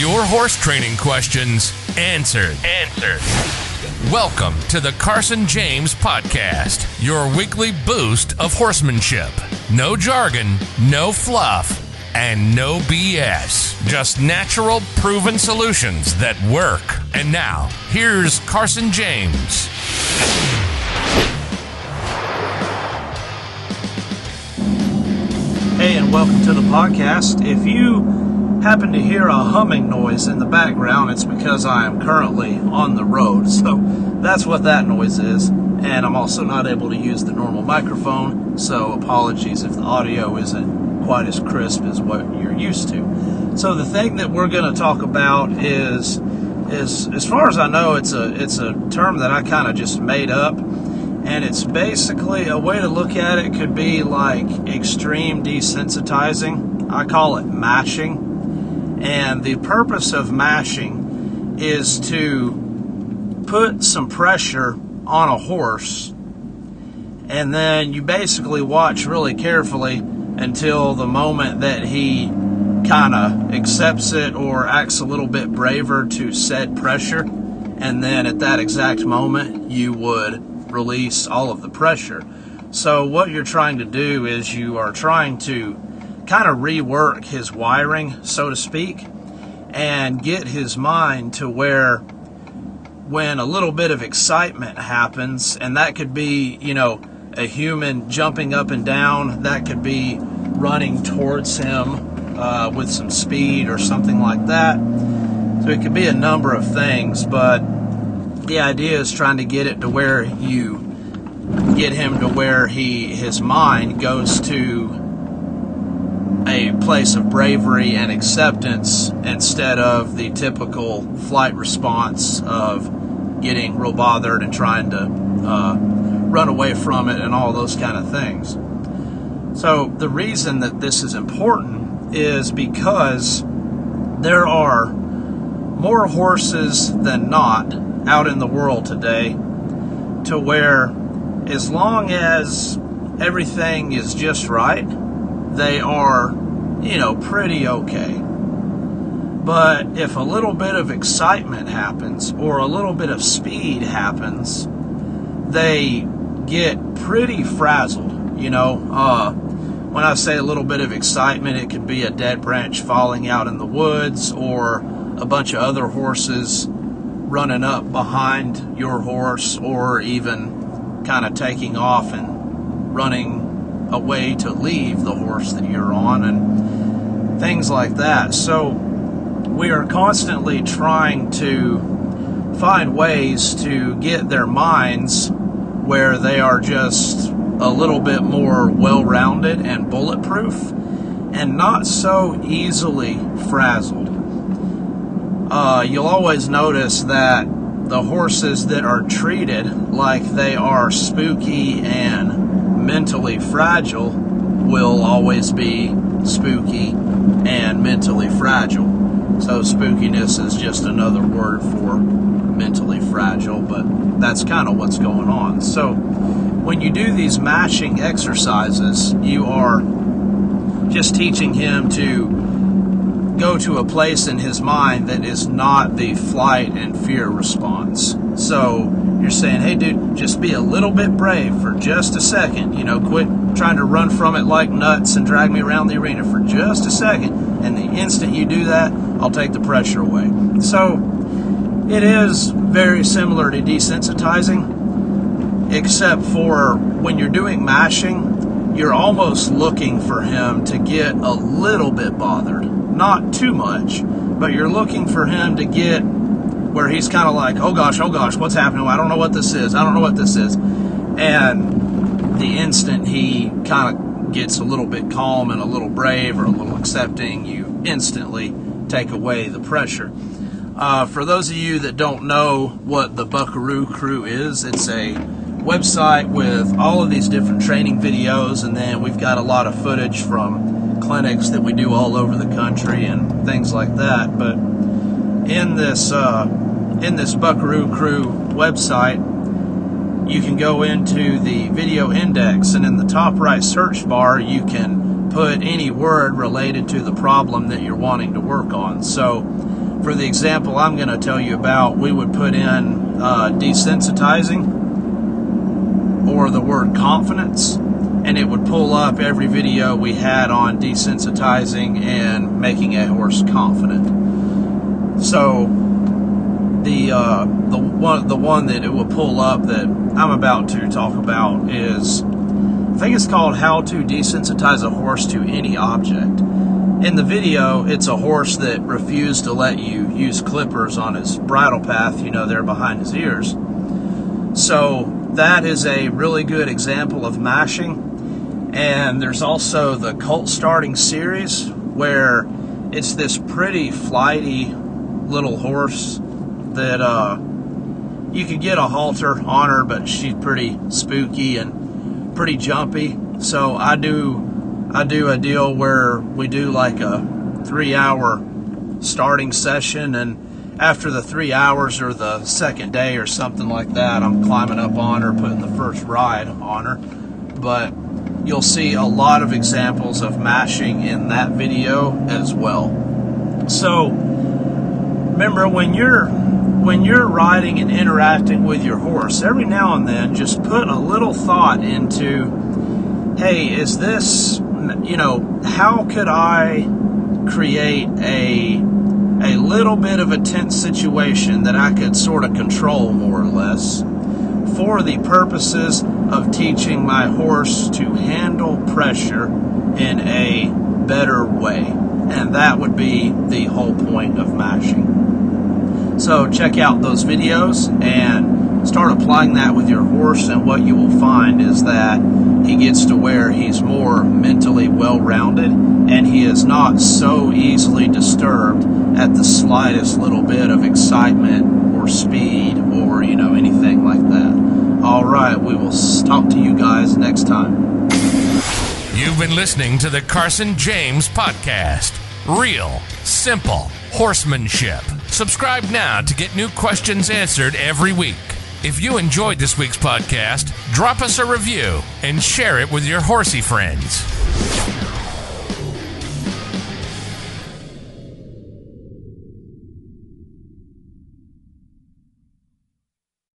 Your horse training questions answered. Answered. Welcome to the Carson James Podcast, your weekly boost of horsemanship. No jargon, no fluff, and no BS. Just natural, proven solutions that work. And now, here's Carson James. Hey, and welcome to the podcast. If you happen to hear a humming noise in the background, it's because I am currently on the road. So that's what that noise is. And I'm also not able to use the normal microphone, so apologies if the audio isn't quite as crisp as what you're used to. So the thing that we're going to talk about is is as far as I know it's a it's a term that I kind of just made up and it's basically a way to look at it could be like extreme desensitizing. I call it mashing. And the purpose of mashing is to put some pressure on a horse and then you basically watch really carefully until the moment that he kind of accepts it or acts a little bit braver to said pressure and then at that exact moment you would release all of the pressure. So, what you're trying to do is you are trying to kind of rework his wiring, so to speak, and get his mind to where when a little bit of excitement happens, and that could be, you know, a human jumping up and down, that could be running towards him uh, with some speed or something like that. So, it could be a number of things, but the idea is trying to get it to where you get him to where he his mind goes to a place of bravery and acceptance instead of the typical flight response of getting real bothered and trying to uh, run away from it and all those kind of things. So the reason that this is important is because there are more horses than not out in the world today to where as long as everything is just right, they are, you know, pretty okay. But if a little bit of excitement happens or a little bit of speed happens, they get pretty frazzled. You know, uh, when I say a little bit of excitement, it could be a dead branch falling out in the woods or a bunch of other horses running up behind your horse or even kind of taking off and running away to leave the horse that you're on and things like that. So we are constantly trying to find ways to get their minds where they are just a little bit more well rounded and bulletproof and not so easily frazzled uh, you'll always notice that the horses that are treated like they are spooky and mentally fragile will always be spooky and mentally fragile. So, spookiness is just another word for mentally fragile, but that's kind of what's going on. So, when you do these mashing exercises, you are just teaching him to go to a place in his mind that is not the flight and fear response. So you're saying, hey, dude, just be a little bit brave for just a second. You know, quit trying to run from it like nuts and drag me around the arena for just a second. And the instant you do that, I'll take the pressure away. So it is very similar to desensitizing, except for when you're doing mashing, you're almost looking for him to get a little bit bothered not too much, but you're looking for him to get where he's kind of like, oh gosh, oh gosh, what's happening? I don't know what this is. I don't know what this is. And the instant he kind of gets a little bit calm and a little brave or a little accepting, you instantly take away the pressure. Uh, for those of you that don't know what the Buckaroo Crew is, it's a website with all of these different training videos, and then we've got a lot of footage from clinics that we do all over the country and things like that. But in this uh, in this Buckaroo Crew website, you can go into the video index, and in the top right search bar, you can put any word related to the problem that you're wanting to work on. So, for the example I'm going to tell you about, we would put in uh, desensitizing or the word confidence, and it would pull up every video we had on desensitizing and making a horse confident. So the uh, the one the one that it will pull up that I'm about to talk about is I think it's called how to desensitize a horse to any object. In the video, it's a horse that refused to let you use clippers on his bridle path, you know, there behind his ears. So that is a really good example of mashing. And there's also the colt starting series where it's this pretty flighty little horse that uh, you could get a halter on her, but she's pretty spooky and pretty jumpy. So I do I do a deal where we do like a three hour starting session and after the three hours or the second day or something like that, I'm climbing up on her, putting the first ride on her. But you'll see a lot of examples of mashing in that video as well. So remember when you're when you're riding and interacting with your horse, every now and then just put a little thought into, hey, is this you know, how could I create a a little bit of a tense situation that I could sort of control more or less for the purposes of teaching my horse to handle pressure in a better way. And that would be the whole point of mashing. So check out those videos and start applying that with your horse and what you will find is that he gets to where he's more mentally well-rounded and he is not so easily disturbed at the slightest little bit of excitement or speed or, you know, anything like that. All right, we will talk to you guys next time. You've been listening to the Carson James Podcast. Real, simple horsemanship. Subscribe now to get new questions answered every week. If you enjoyed this week's podcast, drop us a review and share it with your horsey friends.